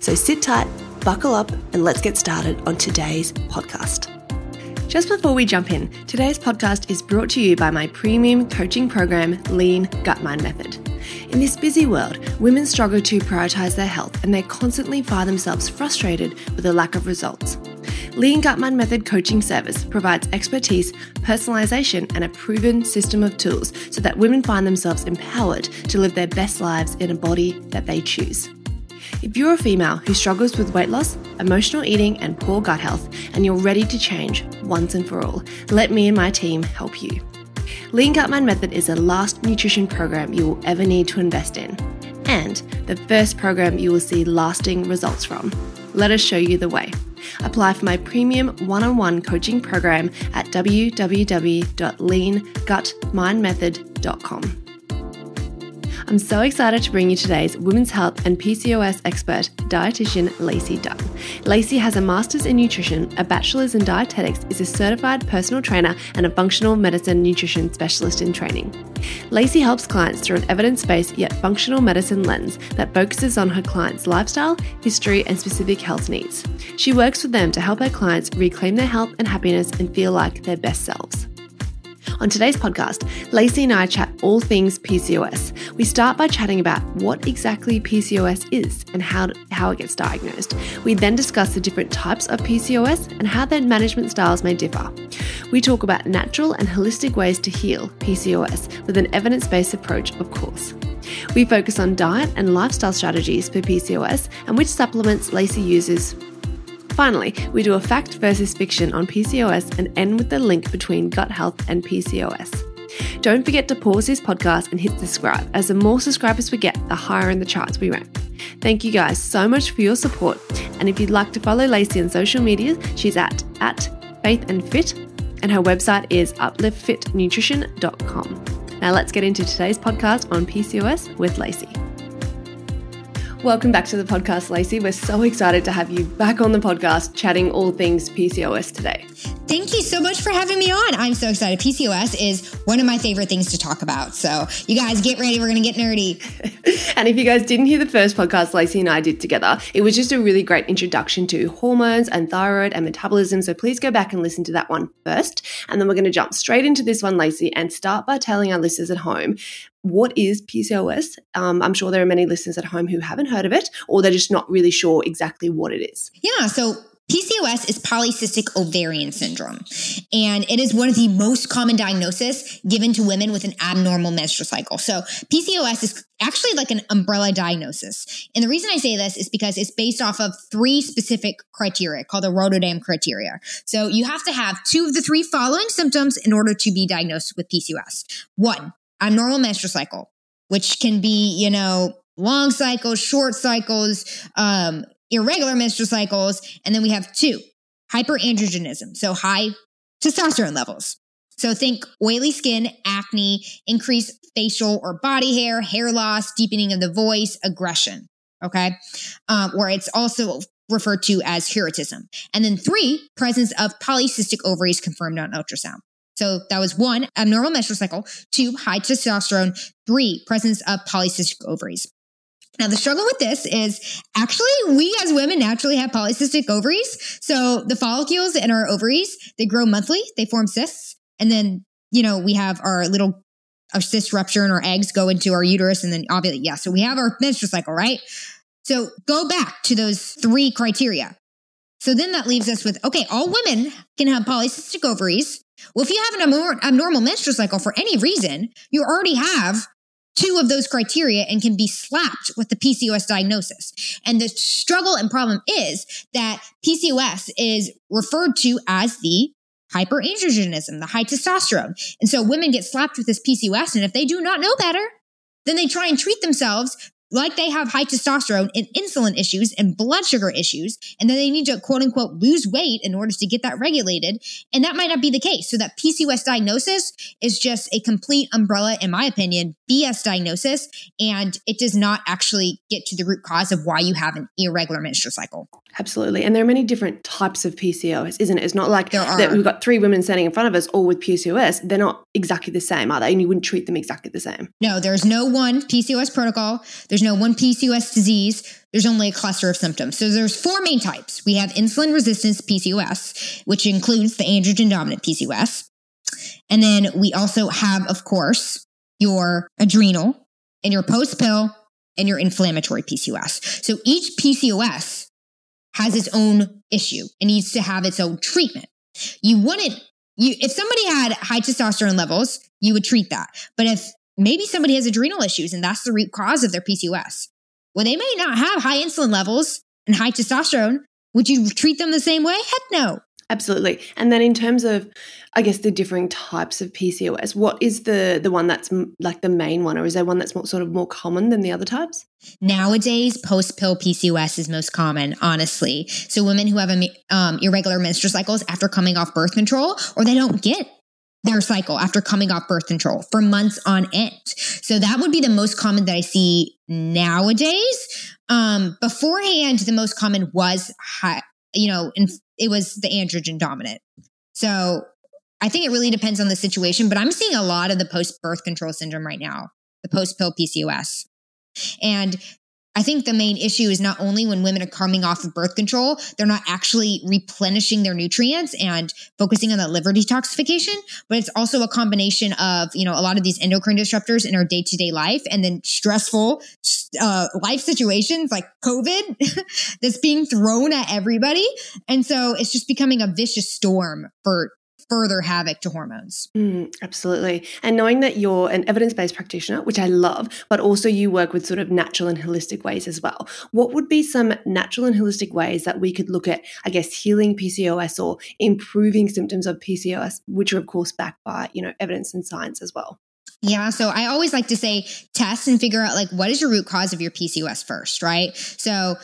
So sit tight, buckle up, and let's get started on today's podcast. Just before we jump in, today's podcast is brought to you by my premium coaching program, Lean Gut Mind Method. In this busy world, women struggle to prioritize their health and they constantly find themselves frustrated with a lack of results. Lean Gut Mind Method coaching service provides expertise, personalization, and a proven system of tools so that women find themselves empowered to live their best lives in a body that they choose. If you're a female who struggles with weight loss, emotional eating, and poor gut health, and you're ready to change once and for all, let me and my team help you. Lean Gut Mind Method is the last nutrition program you will ever need to invest in, and the first program you will see lasting results from. Let us show you the way. Apply for my premium one on one coaching program at www.leangutmindmethod.com. I'm so excited to bring you today's women's health and PCOS expert, dietitian Lacey Dunn. Lacey has a master's in nutrition, a bachelor's in dietetics, is a certified personal trainer, and a functional medicine nutrition specialist in training. Lacey helps clients through an evidence based yet functional medicine lens that focuses on her clients' lifestyle, history, and specific health needs. She works with them to help her clients reclaim their health and happiness and feel like their best selves. On today's podcast, Lacey and I chat all things PCOS. We start by chatting about what exactly PCOS is and how, how it gets diagnosed. We then discuss the different types of PCOS and how their management styles may differ. We talk about natural and holistic ways to heal PCOS with an evidence based approach, of course. We focus on diet and lifestyle strategies for PCOS and which supplements Lacey uses Finally, we do a fact versus fiction on PCOS and end with the link between gut health and PCOS. Don't forget to pause this podcast and hit subscribe, as the more subscribers we get, the higher in the charts we rank. Thank you guys so much for your support. And if you'd like to follow Lacey on social media, she's at, at Faith and Fit, and her website is upliftfitnutrition.com. Now let's get into today's podcast on PCOS with Lacey. Welcome back to the podcast, Lacey. We're so excited to have you back on the podcast chatting all things PCOS today. Thank you so much for having me on. I'm so excited. PCOS is one of my favorite things to talk about. So, you guys get ready. We're going to get nerdy. and if you guys didn't hear the first podcast Lacey and I did together, it was just a really great introduction to hormones and thyroid and metabolism. So, please go back and listen to that one first. And then we're going to jump straight into this one, Lacey, and start by telling our listeners at home what is PCOS? Um, I'm sure there are many listeners at home who haven't heard of it, or they're just not really sure exactly what it is. Yeah. So PCOS is polycystic ovarian syndrome, and it is one of the most common diagnoses given to women with an abnormal menstrual cycle. So PCOS is actually like an umbrella diagnosis. And the reason I say this is because it's based off of three specific criteria called the Rotterdam criteria. So you have to have two of the three following symptoms in order to be diagnosed with PCOS. One, abnormal menstrual cycle, which can be, you know, long cycles, short cycles, um, irregular menstrual cycles. And then we have two, hyperandrogenism, so high testosterone levels. So think oily skin, acne, increased facial or body hair, hair loss, deepening of the voice, aggression. Okay. Um, or it's also referred to as hirsutism. And then three, presence of polycystic ovaries confirmed on ultrasound. So that was one, abnormal menstrual cycle, two, high testosterone, three, presence of polycystic ovaries. Now, the struggle with this is actually we as women naturally have polycystic ovaries. So the follicles in our ovaries, they grow monthly, they form cysts. And then, you know, we have our little, our cyst rupture and our eggs go into our uterus and then ovulate. Yeah. So we have our menstrual cycle, right? So go back to those three criteria. So then that leaves us with okay, all women can have polycystic ovaries. Well, if you have an abnormal menstrual cycle for any reason, you already have two of those criteria and can be slapped with the PCOS diagnosis. And the struggle and problem is that PCOS is referred to as the hyperandrogenism, the high testosterone. And so women get slapped with this PCOS. And if they do not know better, then they try and treat themselves like they have high testosterone and insulin issues and blood sugar issues, and then they need to quote unquote lose weight in order to get that regulated. And that might not be the case. So that PCOS diagnosis is just a complete umbrella, in my opinion, BS diagnosis. And it does not actually get to the root cause of why you have an irregular menstrual cycle. Absolutely. And there are many different types of PCOS, isn't it? It's not like that we've got three women standing in front of us all with PCOS. They're not exactly the same, are they? And you wouldn't treat them exactly the same. No, there's no one PCOS protocol. There's no one PCOS disease. There's only a cluster of symptoms. So there's four main types. We have insulin resistance PCOS, which includes the androgen dominant PCOS. And then we also have, of course, your adrenal and your post pill and your inflammatory PCOS. So each PCOS has its own issue and needs to have its own treatment. You wouldn't, you, if somebody had high testosterone levels, you would treat that. But if maybe somebody has adrenal issues and that's the root cause of their PCOS, well, they may not have high insulin levels and high testosterone. Would you treat them the same way? Heck no. Absolutely. And then in terms of, I guess, the differing types of PCOS, what is the the one that's like the main one, or is there one that's more, sort of more common than the other types? Nowadays, post pill PCOS is most common, honestly. So women who have um, irregular menstrual cycles after coming off birth control, or they don't get their cycle after coming off birth control for months on end. So that would be the most common that I see nowadays. Um, beforehand, the most common was high, you know, it was the androgen dominant. So I think it really depends on the situation, but I'm seeing a lot of the post birth control syndrome right now, the post pill PCOS. And I think the main issue is not only when women are coming off of birth control, they're not actually replenishing their nutrients and focusing on the liver detoxification, but it's also a combination of, you know, a lot of these endocrine disruptors in our day to day life and then stressful uh, life situations like COVID that's being thrown at everybody. And so it's just becoming a vicious storm for further havoc to hormones. Mm, absolutely. And knowing that you're an evidence based practitioner, which I love, but also you work with sort of natural and holistic ways as well, what would be some natural and holistic ways that we could look at, I guess, healing PCOS or improving symptoms of PCOS, which are, of course, backed by, you know, evidence and science as well? Yeah. So I always like to say test and figure out like what is your root cause of your PCOS first, right? So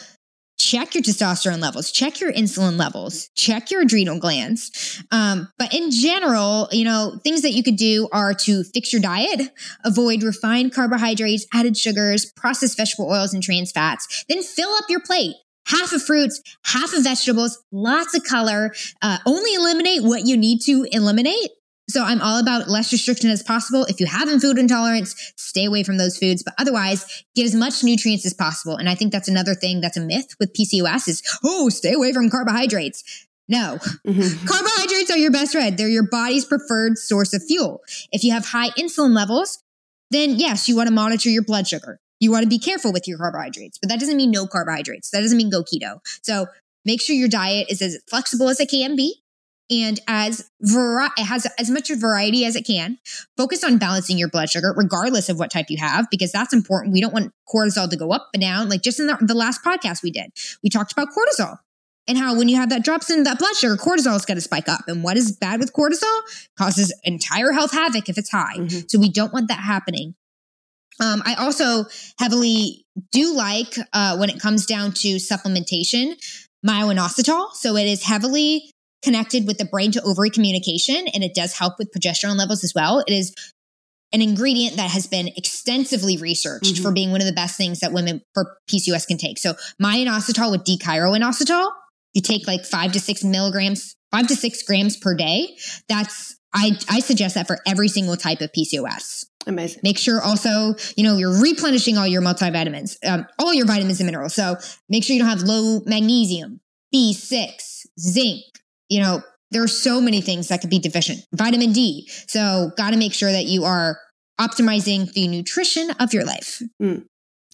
check your testosterone levels, check your insulin levels, check your adrenal glands. Um, but in general, you know, things that you could do are to fix your diet, avoid refined carbohydrates, added sugars, processed vegetable oils, and trans fats. Then fill up your plate. Half of fruits, half of vegetables, lots of color. Uh, only eliminate what you need to eliminate so I'm all about less restriction as possible. If you have a food intolerance, stay away from those foods, but otherwise get as much nutrients as possible. And I think that's another thing that's a myth with PCOS is, oh, stay away from carbohydrates. No, mm-hmm. carbohydrates are your best friend. They're your body's preferred source of fuel. If you have high insulin levels, then yes, you want to monitor your blood sugar. You want to be careful with your carbohydrates, but that doesn't mean no carbohydrates. That doesn't mean go keto. So make sure your diet is as flexible as it can be and as vari- it has as much variety as it can. Focus on balancing your blood sugar, regardless of what type you have, because that's important. We don't want cortisol to go up and down. Like just in the, the last podcast we did, we talked about cortisol and how when you have that drops in that blood sugar, cortisol is going to spike up. And what is bad with cortisol? Causes entire health havoc if it's high. Mm-hmm. So we don't want that happening. Um, I also heavily do like uh, when it comes down to supplementation, myo-inositol. So it is heavily connected with the brain to ovary communication and it does help with progesterone levels as well. It is an ingredient that has been extensively researched mm-hmm. for being one of the best things that women for PCOS can take. So myo-inositol with D-chiro-inositol, you take like five to six milligrams, five to six grams per day. That's I, I suggest that for every single type of PCOS. Amazing. Make sure also, you know, you're replenishing all your multivitamins, um, all your vitamins and minerals. So make sure you don't have low magnesium, B6, zinc, you know, there are so many things that could be deficient. Vitamin D. So, got to make sure that you are optimizing the nutrition of your life. Mm,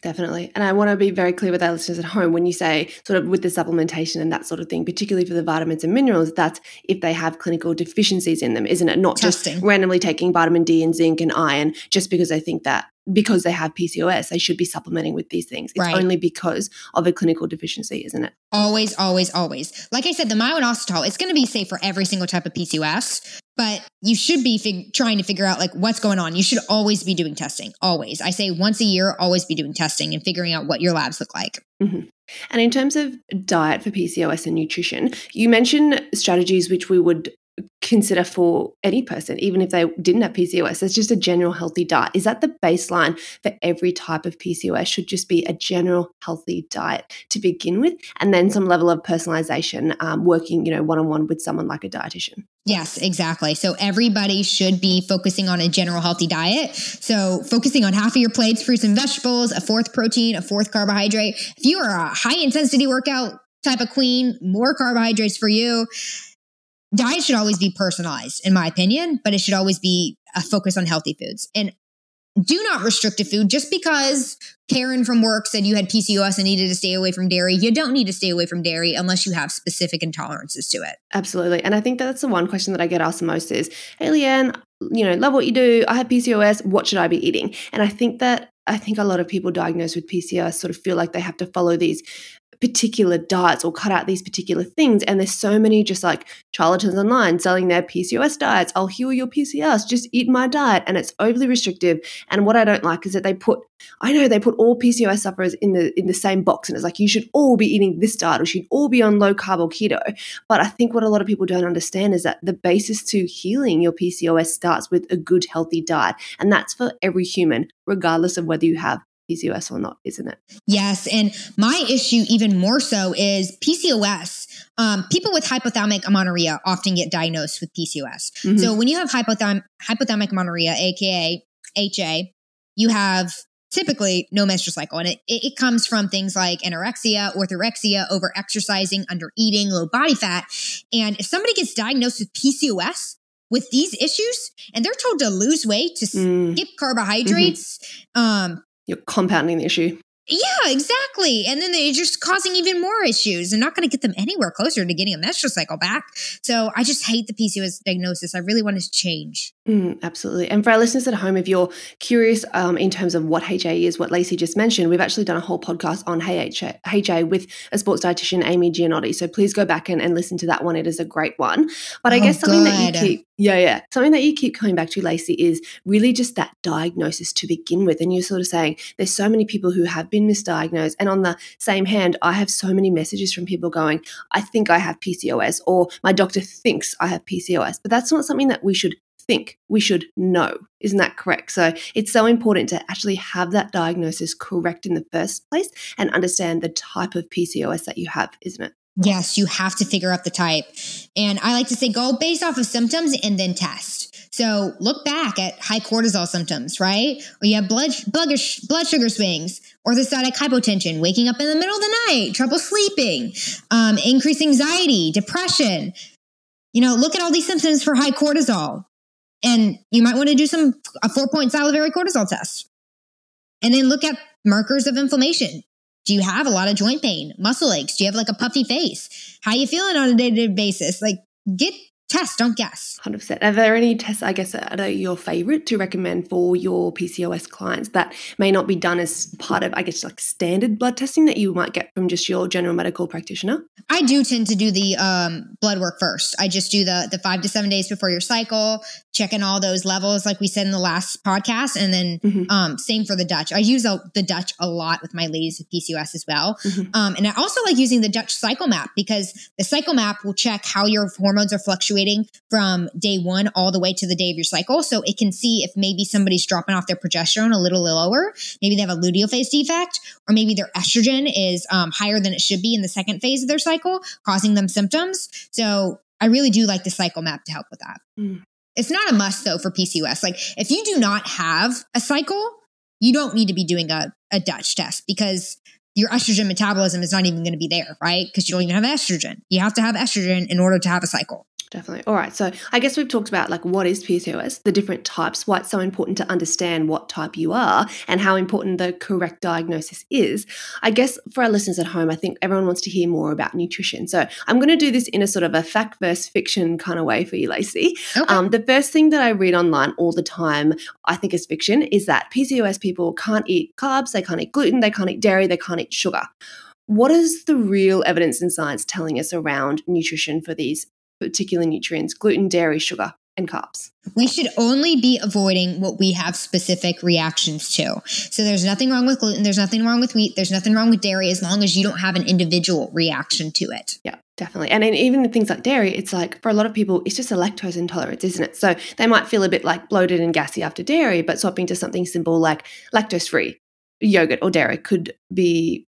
definitely. And I want to be very clear with our listeners at home when you say, sort of with the supplementation and that sort of thing, particularly for the vitamins and minerals, that's if they have clinical deficiencies in them, isn't it? Not Testing. just randomly taking vitamin D and zinc and iron just because they think that because they have PCOS, they should be supplementing with these things. It's Right. only because of a clinical deficiency, isn't it? Always, always, always. Like I said, the myoinositol, it's going to be safe for every single type of PCOS, but you should be fig- trying to figure out like what's going on. You should always be doing testing. Always. I say once a year, always be doing testing and figuring out what your labs look like. Mm-hmm. And in terms of diet for PCOS and nutrition, you mentioned strategies which we would consider for any person, even if they didn't have PCOS. It's just a general healthy diet. Is that the baseline for every type of PCOS? Should just be a general healthy diet to begin with, and then some level of personalization, um, working, you know, one on one with someone like a dietitian. Yes, exactly. So everybody should be focusing on a general healthy diet. So focusing on half of your plates, fruits and vegetables, a fourth protein, a fourth carbohydrate. If you are a high intensity workout type of queen, more carbohydrates for you. Diet should always be personalized, in my opinion, but it should always be uh, a focus on healthy foods. And do not restrict a food just because Karen from work said you had PCOS and needed to stay away from dairy. You don't need to stay away from dairy unless you have specific intolerances to it. Absolutely. And I think that's the one question that I get asked the most is, hey, Leanne, you know, love what you do. I have PCOS. What should I be eating? And I think that I think a lot of people diagnosed with PCOS sort of feel like they have to follow these particular diets or cut out these particular things. And there's so many just like charlatans online selling their PCOS diets. I'll heal your PCOS, just eat my diet. And it's overly restrictive. And what I don't like is that they put, I know they put all PCOS sufferers in the in the same box. And it's like you should all be eating this diet or should all be on low carb or keto. But I think what a lot of people don't understand is that the basis to healing your PCOS starts with a good, healthy diet. And that's for every human, regardless of whether you have PCOS or not, isn't it? Yes. And my issue, even more so, is PCOS. Um, people with hypothalamic amenorrhea often get diagnosed with PCOS. Mhm. So when you have hypotham- hypothalamic amenorrhea, aka HA, you have typically no menstrual cycle. And it, it, comes from things like anorexia, orthorexia, over exercising, under eating, low body fat. And if somebody gets diagnosed with PCOS with these issues and they're told to lose weight, to Mm, skip carbohydrates, um, you're compounding the issue. Yeah, exactly. And then they're just causing even more issues and not going to get them anywhere closer to getting a menstrual cycle back. So I just hate the PCOS diagnosis. I really want to change. Mm, absolutely. And for our listeners at home, if you're curious um, in terms of what HA is, what Lacey just mentioned, we've actually done a whole podcast on HA, HA with a sports dietitian, Amy Gianotti. So please go back and, and listen to that one. It is a great one. But I Oh, guess something that you keep, yeah, yeah, something that you keep coming back to, Lacey, is really just that diagnosis to begin with. And you're sort of saying there's so many people who have been misdiagnosed. And on the same hand, I have so many messages from people going, I think I have PCOS, or my doctor thinks I have PCOS. But that's not something that we should think, we should know. Isn't that correct? So it's so important to actually have that diagnosis correct in the first place and understand the type of PCOS that you have, isn't it? Yes, you have to figure out the type. And I like to say go based off of symptoms and then test. So look back at high cortisol symptoms, right? Or you have blood blood, blood sugar swings, orthostatic hypotension, waking up in the middle of the night, trouble sleeping, um, increased anxiety, depression. You know, look at all these symptoms for high cortisol. And you might want to do some a four point salivary cortisol test. And then look at markers of inflammation. Do you have a lot of joint pain, muscle aches? Do you have like a puffy face? How you feeling on a day to day basis? Like get test, don't guess. 100%. Are there any tests, I guess, that are your favorite to recommend for your PCOS clients that may not be done as part of, I guess, like standard blood testing that you might get from just your general medical practitioner? I do tend to do the um, blood work first. I just do the the five to seven days before your cycle, checking all those levels, like we said in the last podcast, and then Mhm. um, same for the Dutch. I use a, the Dutch a lot with my ladies with PCOS as well, Mhm. um, and I also like using the Dutch cycle map because the cycle map will check how your hormones are fluctuating from day one all the way to the day of your cycle, so it can see if maybe somebody's dropping off their progesterone a little lower, maybe they have a luteal phase defect, or maybe their estrogen is um, higher than it should be in the second phase of their cycle, causing them symptoms. So I really do like the cycle map to help with that. Mm. It's not a must though for PCOS. Like if you do not have a cycle, you don't need to be doing a, a Dutch test because your estrogen metabolism is not even going to be there, right? Because you don't even have estrogen. You have to have estrogen in order to have a cycle. Definitely. All right. So I guess we've talked about like what is PCOS, the different types, why it's so important to understand what type you are, and how important the correct diagnosis is. I guess for our listeners at home, I think everyone wants to hear more about nutrition. So I'm going to do this in a sort of a fact versus fiction kind of way for you, Lacey. Okay. Um, the first thing that I read online all the time, I think is fiction, is that PCOS people can't eat carbs, they can't eat gluten, they can't eat dairy, they can't eat sugar. What is the real evidence and science telling us around nutrition for these particular nutrients gluten, dairy, sugar, and carbs. We should only be avoiding what we have specific reactions to. So there's nothing wrong with gluten, there's nothing wrong with wheat, there's nothing wrong with dairy as long as you don't have an individual reaction to it. Yeah. Definitely. And even things like dairy, it's like for a lot of people, it's just a lactose intolerance, isn't it? So they might feel a bit like bloated and gassy after dairy, but swapping to something simple like lactose free yogurt or dairy could be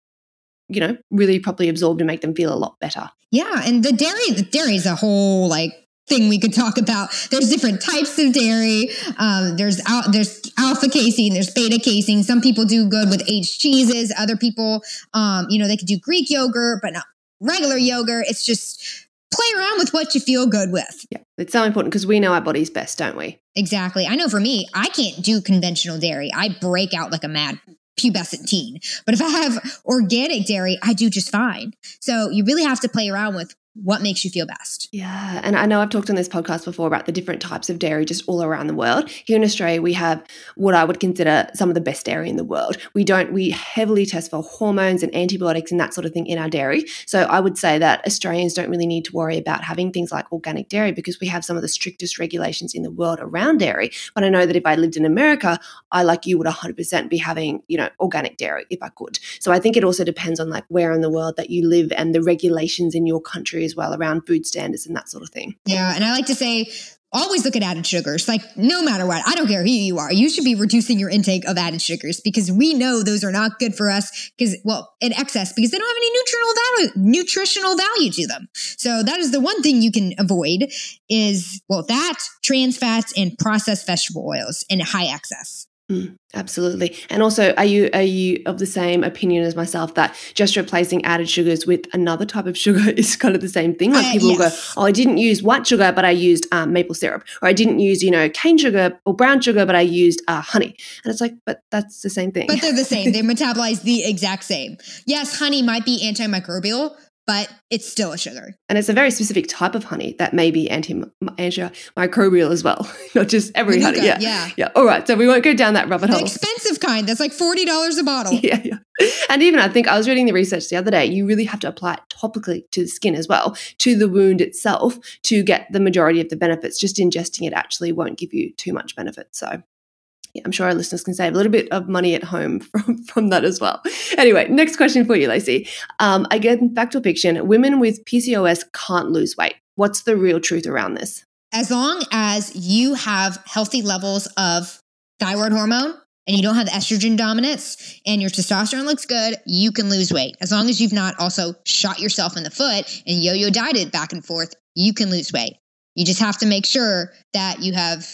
you know, really properly absorbed and make them feel a lot better. Yeah, and the dairy, the dairy is a whole like thing we could talk about. There's different types of dairy. Um, there's al- there's alpha casein, there's beta casein. Some people do good with aged cheeses. Other people, um, you know, they could do Greek yogurt, but not regular yogurt. It's just play around with what you feel good with. Yeah, it's so important because we know our bodies best, don't we? Exactly. I know for me, I can't do conventional dairy. I break out like a mad pubescent teen. But if I have organic dairy, I do just fine. So you really have to play around with what makes you feel best. Yeah. And I know I've talked on this podcast before about the different types of dairy just all around the world. Here in Australia, we have what I would consider some of the best dairy in the world. We don't, we heavily test for hormones and antibiotics and that sort of thing in our dairy. So I would say that Australians don't really need to worry about having things like organic dairy because we have some of the strictest regulations in the world around dairy. But I know that if I lived in America, I, like you, would 100% be having, you know, organic dairy if I could. So I think it also depends on like where in the world that you live and the regulations in your country as well around food standards and that sort of thing. Yeah. And I like to say, always look at added sugars. Like, no matter what, I don't care who you are, you should be reducing your intake of added sugars because we know those are not good for us because, well, in excess because they don't have any nutritional value, nutritional value to them. So that is the one thing you can avoid is, well, that trans fats and processed vegetable oils in high excess. Mm, absolutely. And also, are you are you of the same opinion as myself that just replacing added sugars with another type of sugar is kind of the same thing? Like uh, people yes. go, "Oh, I didn't use white sugar, but I used um, maple syrup," or "I didn't use you know cane sugar or brown sugar, but I used uh, honey." And it's like, but that's the same thing. But they're the same. they metabolize the exact same. Yes, honey might be antimicrobial, but it's still a sugar. And it's a very specific type of honey that may be anti antimicrobial as well, not just every honey. Yeah, yeah, yeah. All right, so we won't go down that rabbit the hole. expensive kind that's like forty dollars a bottle. Yeah, yeah. And even I think I was reading the research the other day. You really have to apply it topically to the skin as well, to the wound itself, to get the majority of the benefits. Just ingesting it actually won't give you too much benefit. So yeah, I'm sure our listeners can save a little bit of money at home from, from that as well. Anyway, next question for you, Lacey. Um, again, fact or fiction, women with PCOS can't lose weight. What's the real truth around this? As long as you have healthy levels of thyroid hormone and you don't have estrogen dominance and your testosterone looks good, you can lose weight. As long as you've not also shot yourself in the foot and yo yo dieted back and forth, you can lose weight. You just have to make sure that you have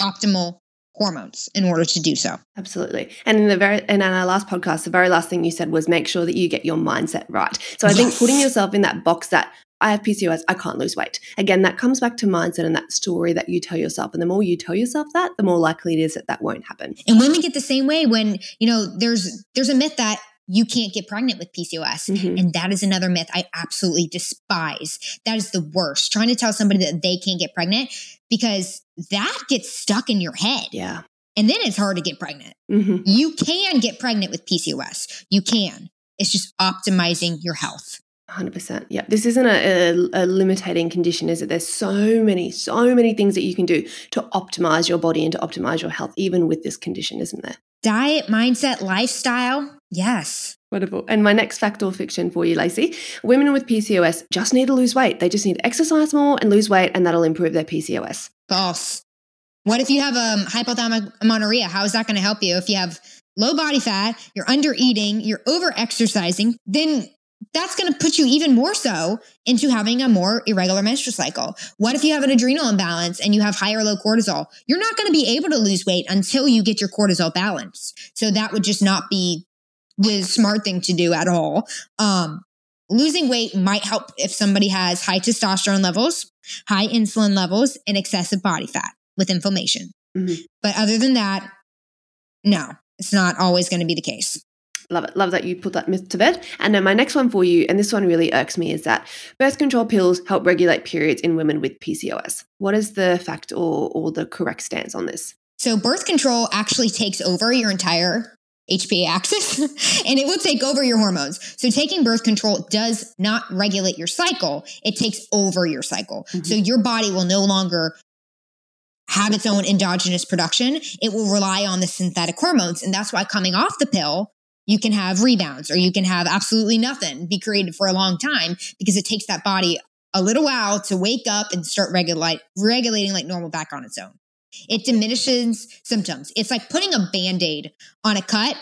optimal hormones in order to do so. Absolutely. And in the very and in our last podcast, the very last thing you said was make sure that you get your mindset right. So I yes. think putting yourself in that box that I have PCOS, I can't lose weight. Again, that comes back to mindset and that story that you tell yourself. And the more you tell yourself that, the more likely it is that that won't happen. And women get the same way when, you know, there's there's a myth that you can't get pregnant with PCOS. Mm-hmm. And that is another myth I absolutely despise. That is the worst. Trying to tell somebody that they can't get pregnant because that gets stuck in your head. Yeah. And then it's hard to get pregnant. Mm-hmm. You can get pregnant with PCOS. You can. It's just optimizing your health. 100%. Yeah. This isn't a, a, a, limiting condition, is it? There's so many, so many things that you can do to optimize your body and to optimize your health, even with this condition, isn't there? Diet, mindset, lifestyle. Yes. Wonderful. And my next fact or fiction for you, Lacey women with PCOS just need to lose weight. They just need to exercise more and lose weight, and that'll improve their PCOS. False. What if you have um, hypothalamic amenorrhea? How is that going to help you? If you have low body fat, you're under eating, you're over exercising, then that's going to put you even more so into having a more irregular menstrual cycle. What if you have an adrenal imbalance and you have high or low cortisol? You're not going to be able to lose weight until you get your cortisol balance. So that would just not be the smart thing to do at all. Um, losing weight might help if somebody has high testosterone levels, high insulin levels, and excessive body fat with inflammation. Mhm. But other than that, no, it's not always going to be the case. Love it. Love that you put that myth to bed. And then my next one for you, and this one really irks me, is that birth control pills help regulate periods in women with PCOS. What is the fact or, or the correct stance on this? So, birth control actually takes over your entire HPA axis and it will take over your hormones. So, taking birth control does not regulate your cycle, it takes over your cycle. Mhm. So, your body will no longer have its own endogenous production. It will rely on the synthetic hormones. And that's why coming off the pill, you can have rebounds or you can have absolutely nothing be created for a long time because it takes that body a little while to wake up and start regulate, regulating like normal back on its own. It diminishes symptoms. It's like putting a band aid on a cut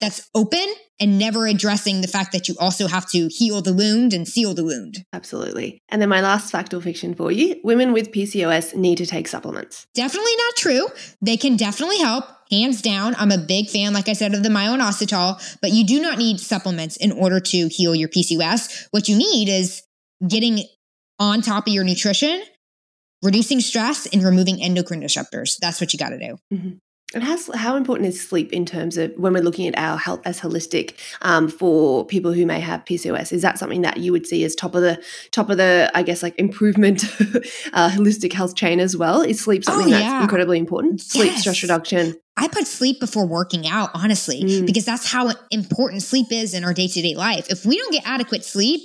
that's open and never addressing the fact that you also have to heal the wound and seal the wound. Absolutely. And then my last fact or fiction for you women with PCOS need to take supplements. Definitely not true. They can definitely help. Hands down, I'm a big fan, like I said, of the myoinositol, but you do not need supplements in order to heal your PCOS. What you need is getting on top of your nutrition, reducing stress, and removing endocrine disruptors. That's what you got to do. And how, how important is sleep in terms of when we're looking at our health as holistic um, for people who may have PCOS? Is that something that you would see as top of the top of the I guess like improvement uh, holistic health chain as well? Is sleep something Oh, that's incredibly important? Sleep, Yes. stress reduction. I put sleep before working out, honestly, Mm. because that's how important sleep is in our day to day life. If we don't get adequate sleep,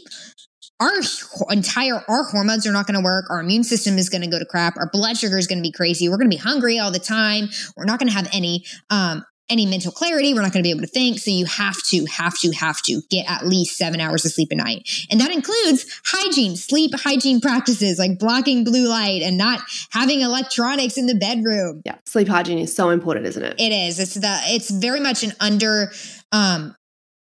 our entire our hormones are not going to work. Our immune system is going to go to crap. Our blood sugar is going to be crazy. We're going to be hungry all the time. We're not going to have any um, any mental clarity. We're not going to be able to think. So you have to, have to, have to get at least seven hours of sleep a night, and that includes hygiene, sleep hygiene practices like blocking blue light and not having electronics in the bedroom. Yeah, sleep hygiene is so important, isn't it? It is. It's the it's very much an under um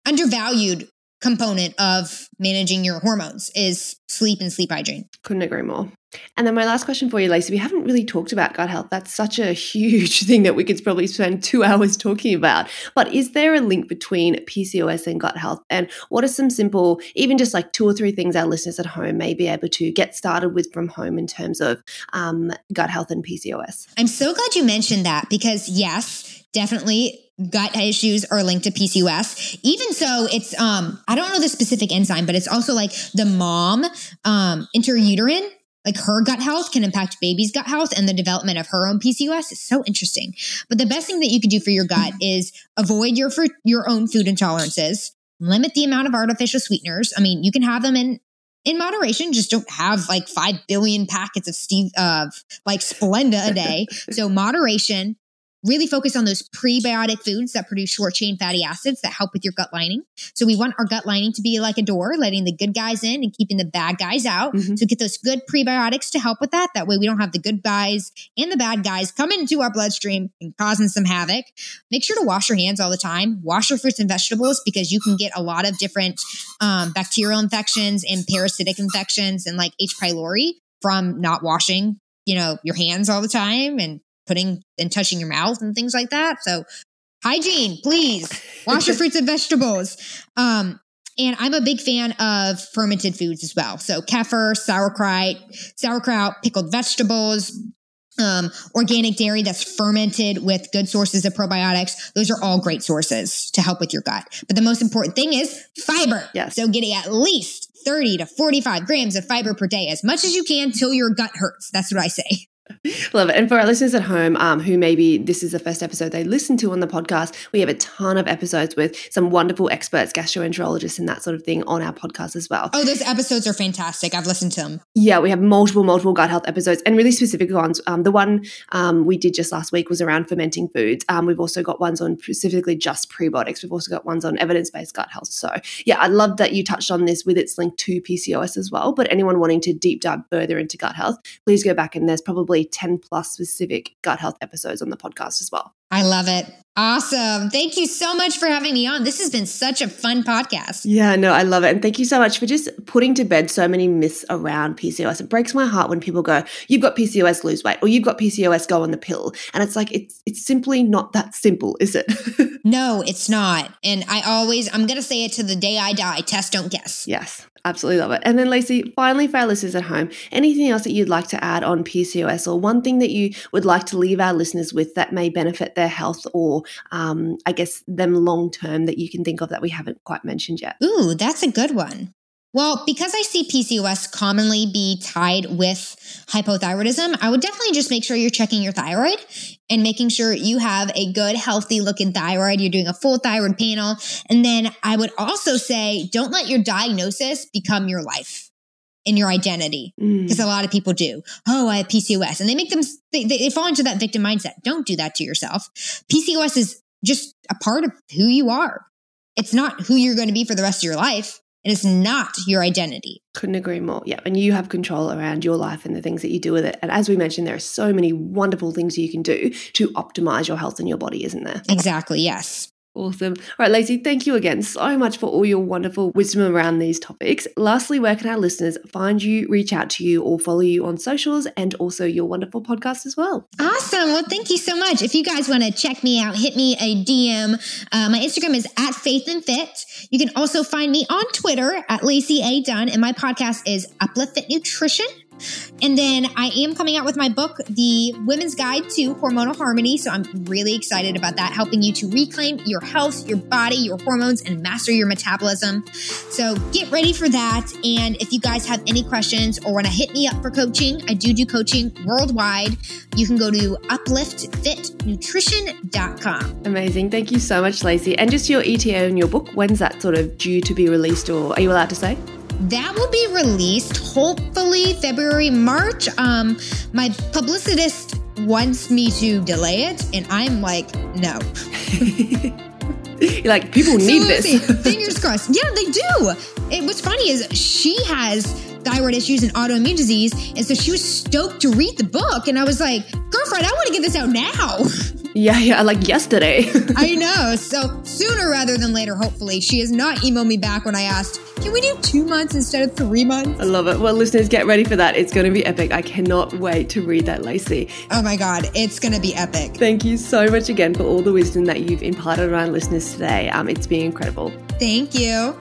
undervalued component of managing your hormones is sleep and sleep hygiene. Couldn't agree more. And then my last question for you, Lacey, we haven't really talked about gut health. That's such a huge thing that we could probably spend two hours talking about. But is there a link between PCOS and gut health? And what are some simple, even just like two or three things our listeners at home may be able to get started with from home in terms of um, gut health and PCOS? I'm so glad you mentioned that because yes, definitely gut issues are linked to PCOS. Even so, it's um I don't know the specific enzyme, but it's also like the mom um intrauterine like her gut health can impact baby's gut health and the development of her own PCOS is so interesting. But the best thing that you could do for your gut is avoid your for your own food intolerances, limit the amount of artificial sweeteners. I mean, you can have them in in moderation. Just don't have like five billion packets of Stevia like Splenda a day. so moderation. Really focus on those prebiotic foods that produce short chain fatty acids that help with your gut lining. So we want our gut lining to be like a door, letting the good guys in and keeping the bad guys out. Mhm. So get those good prebiotics to help with that. That way we don't have the good guys and the bad guys coming into our bloodstream and causing some havoc. Make sure to wash your hands all the time. Wash your fruits and vegetables because you can get a lot of different um, bacterial infections and parasitic infections and like H. pylori from not washing, you know, your hands all the time and putting and touching your mouth and things like that. So hygiene, please wash your fruits and vegetables. Um, and I'm a big fan of fermented foods as well. So kefir, sauerkraut, sauerkraut, pickled vegetables, um, organic dairy that's fermented with good sources of probiotics. Those are all great sources to help with your gut. But the most important thing is fiber. Yes. So getting at least 30 to 45 grams of fiber per day, as much as you can till your gut hurts. That's what I say. Love it. And for our listeners at home um, who maybe this is the first episode they listen to on the podcast, we have a ton of episodes with some wonderful experts, gastroenterologists, and that sort of thing on our podcast as well. Oh, those episodes are fantastic. I've listened to them. Yeah, we have multiple, multiple gut health episodes and really specific ones. Um, the one um, we did just last week was around fermenting foods. Um, we've also got ones on specifically just prebiotics. We've also got ones on evidence based gut health. So, yeah, I love that you touched on this with its link to PCOS as well. But anyone wanting to deep dive further into gut health, please go back and there's probably 10 plus specific gut health episodes on the podcast as well. I love it. Awesome. Thank you so much for having me on. This has been such a fun podcast. Yeah, no, I love it. And thank you so much for just putting to bed so many myths around PCOS. It breaks my heart when people go, You've got PCOS, lose weight, or you've got PCOS, go on the pill. And it's like it's it's simply not that simple, is it? no, it's not. And I always I'm gonna say it to the day I die. Test, don't guess. Yes. Absolutely love it. And then, Lacey, finally, for our listeners at home, anything else that you'd like to add on PCOS or one thing that you would like to leave our listeners with that may benefit their health or, um, I guess, them long term that you can think of that we haven't quite mentioned yet? Ooh, that's a good one. Well, because I see PCOS commonly be tied with hypothyroidism, I would definitely just make sure you're checking your thyroid and making sure you have a good, healthy looking thyroid. You're doing a full thyroid panel. And then I would also say, don't let your diagnosis become your life and your identity because mm. a lot of people do. Oh, I have PCOS and they make them, they, they fall into that victim mindset. Don't do that to yourself. PCOS is just a part of who you are. It's not who you're going to be for the rest of your life. It is not your identity. Couldn't agree more. Yeah. And you have control around your life and the things that you do with it. And as we mentioned, there are so many wonderful things you can do to optimize your health and your body, isn't there? Exactly. Yes. Awesome. All right, Lacey, thank you again so much for all your wonderful wisdom around these topics. Lastly, where can our listeners find you, reach out to you, or follow you on socials and also your wonderful podcast as well? Awesome. Well, thank you so much. If you guys want to check me out, hit me a DM. Uh, my Instagram is at Faith and Fit. You can also find me on Twitter at Lacey A. Dunn, and my podcast is Uplift Fit Nutrition. And then I am coming out with my book, The Women's Guide to Hormonal Harmony. So I'm really excited about that, helping you to reclaim your health, your body, your hormones, and master your metabolism. So get ready for that. And if you guys have any questions or want to hit me up for coaching, I do do coaching worldwide. You can go to upliftfitnutrition.com. Amazing. Thank you so much, Lacey. And just your ETA in your book, when's that sort of due to be released, or are you allowed to say? That will be released hopefully February, March. Um, my publicist wants me to delay it, and I'm like, no. Like, people need so this. Fingers crossed. Yeah, they do. It, what's funny is she has thyroid issues and autoimmune disease. And so she was stoked to read the book. And I was like, girlfriend, I want to get this out now. Yeah, yeah, like yesterday. I know. So sooner rather than later, hopefully. She has not emailed me back when I asked, can we do two months instead of three months? I love it. Well, listeners, get ready for that. It's going to be epic. I cannot wait to read that, Lacey. Oh my God, it's going to be epic. Thank you so much again for all the wisdom that you've imparted on our listeners today. Um, it's been incredible. Thank you.